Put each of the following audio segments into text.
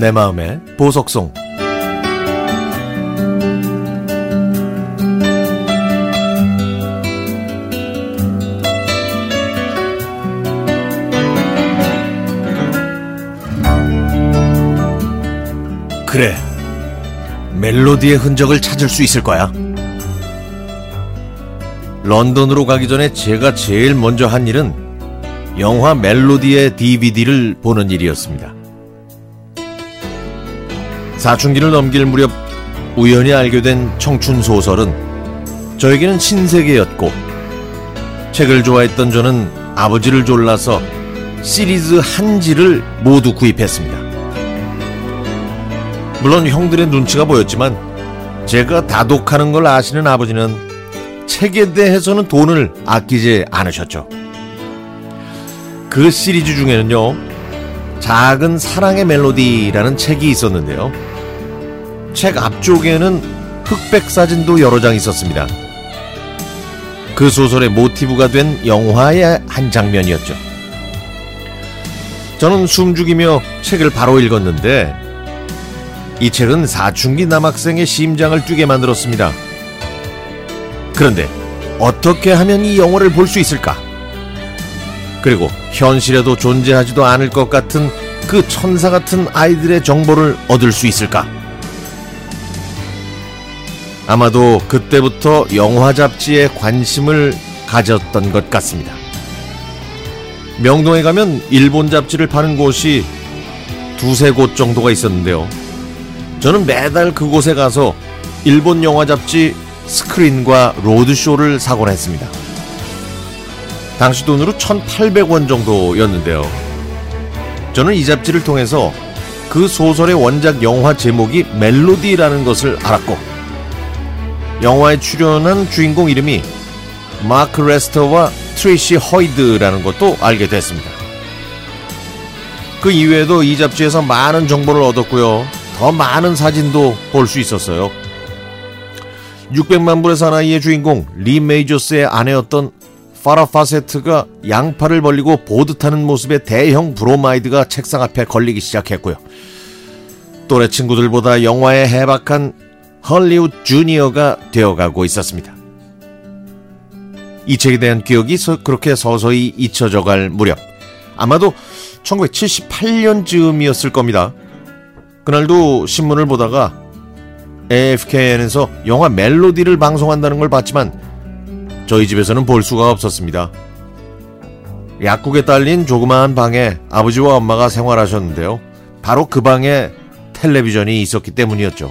내 마음의 보석송 그래 멜로디의 흔적을 찾을 수 있을 거야 런던으로 가기 전에 제가 제일 먼저 한 일은 영화 멜로디의 DVD를 보는 일이었습니다. 사춘기를 넘길 무렵 우연히 알게 된 청춘 소설은 저에게는 신세계였고 책을 좋아했던 저는 아버지를 졸라서 시리즈 한지를 모두 구입했습니다. 물론 형들의 눈치가 보였지만 제가 다독하는 걸 아시는 아버지는 책에 대해서는 돈을 아끼지 않으셨죠. 그 시리즈 중에는요, 작은 사랑의 멜로디라는 책이 있었는데요. 책 앞쪽에는 흑백 사진도 여러 장 있었습니다. 그 소설의 모티브가 된 영화의 한 장면이었죠. 저는 숨죽이며 책을 바로 읽었는데 이 책은 사춘기 남학생의 심장을 뛰게 만들었습니다. 그런데 어떻게 하면 이 영화를 볼 수 있을까? 그리고 현실에도 존재하지도 않을 것 같은 그 천사 같은 아이들의 정보를 얻을 수 있을까? 아마도 그때부터 영화 잡지에 관심을 가졌던 것 같습니다. 명동에 가면 일본 잡지를 파는 곳이 두세 곳 정도가 있었는데요. 저는 매달 그곳에 가서 일본 영화 잡지 스크린과 로드쇼를 사곤 했습니다. 당시 돈으로 1,800원 정도였는데요. 저는 이 잡지를 통해서 그 소설의 원작 영화 제목이 멜로디라는 것을 알았고, 영화에 출연한 주인공 이름이 마크 레스터와 트레이시 하이드라는 것도 알게 됐습니다. 그 이외에도 이 잡지에서 많은 정보를 얻었고요. 더 많은 사진도 볼 수 있었어요. 600만 불의 사나이의 주인공 리 메이저스의 아내였던 파라 파세트가 양팔을 벌리고 보드 타는 모습의 대형 브로마이드가 책상 앞에 걸리기 시작했고요. 또래 친구들보다 영화에 해박한 헐리우드 주니어가 되어가고 있었습니다. 이 책에 대한 기억이 그렇게 서서히 잊혀져 갈 무렵 아마도 1978년쯤이었을 겁니다. 그날도 신문을 보다가 AFKN에서 영화 멜로디를 방송한다는 걸 봤지만 저희 집에서는 볼 수가 없었습니다. 약국에 딸린 조그마한 방에 아버지와 엄마가 생활하셨는데요. 바로 그 방에 텔레비전이 있었기 때문이었죠.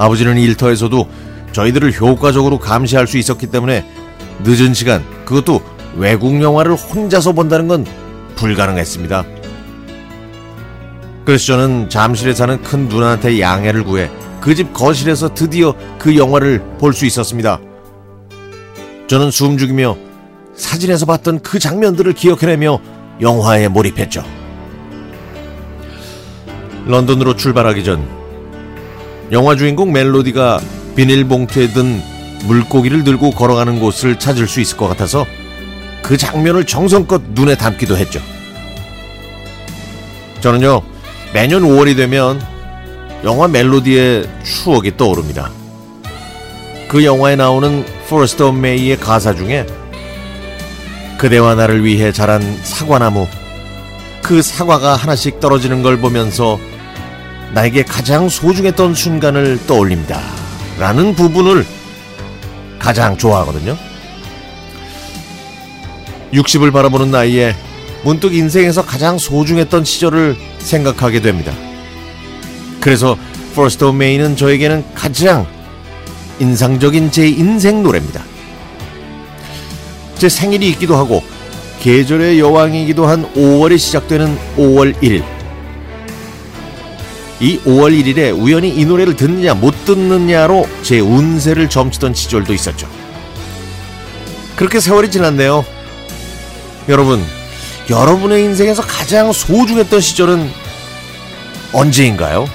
아버지는 일터에서도 저희들을 효과적으로 감시할 수 있었기 때문에 늦은 시간, 그것도 외국 영화를 혼자서 본다는 건 불가능했습니다. 그래서 저는 잠실에 사는 큰 누나한테 양해를 구해 그 집 거실에서 드디어 그 영화를 볼 수 있었습니다. 저는 숨죽이며 사진에서 봤던 그 장면들을 기억해내며 영화에 몰입했죠. 런던으로 출발하기 전 영화 주인공 멜로디가 비닐봉투에 든 물고기를 들고 걸어가는 곳을 찾을 수 있을 것 같아서 그 장면을 정성껏 눈에 담기도 했죠. 저는요, 매년 5월이 되면 영화 멜로디의 추억이 떠오릅니다. 그 영화에 나오는 포레스터 메이의 가사 중에 그대와 나를 위해 자란 사과나무 그 사과가 하나씩 떨어지는 걸 보면서 나에게 가장 소중했던 순간을 떠올립니다. 라는 부분을 가장 좋아하거든요. 60을 바라보는 나이에 문득 인생에서 가장 소중했던 시절을 생각하게 됩니다. 그래서 of May는 저에게는 가장 인상적인 제 인생 노래입니다. 제 생일이 있기도 하고 계절의 여왕이기도 한 5월에 시작되는 5월 1일. 이 5월 1일에 우연히 이 노래를 듣느냐 못 듣느냐로 제 운세를 점치던 시절도 있었죠. 그렇게 세월이 지났네요. 여러분, 여러분의 인생에서 가장 소중했던 시절은 언제인가요?